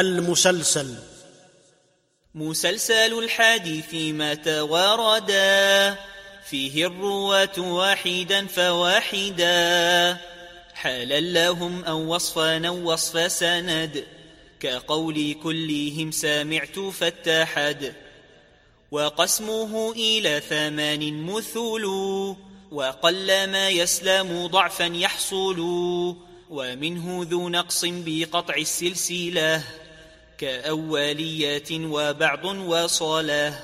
المسلسل. مسلسل الحديث ما تواردا. فيه الرواة واحدا فواحدا. حالا لهم أو وصفا أو وصف سند. كقول كلهم سامعت فاتحد. وقسمه إلى ثمان مثول وقل ما يسلم ضعفا يحصل. ومنه ذو نقص بقطع السلسلة. كأوليات وبعض وصلاة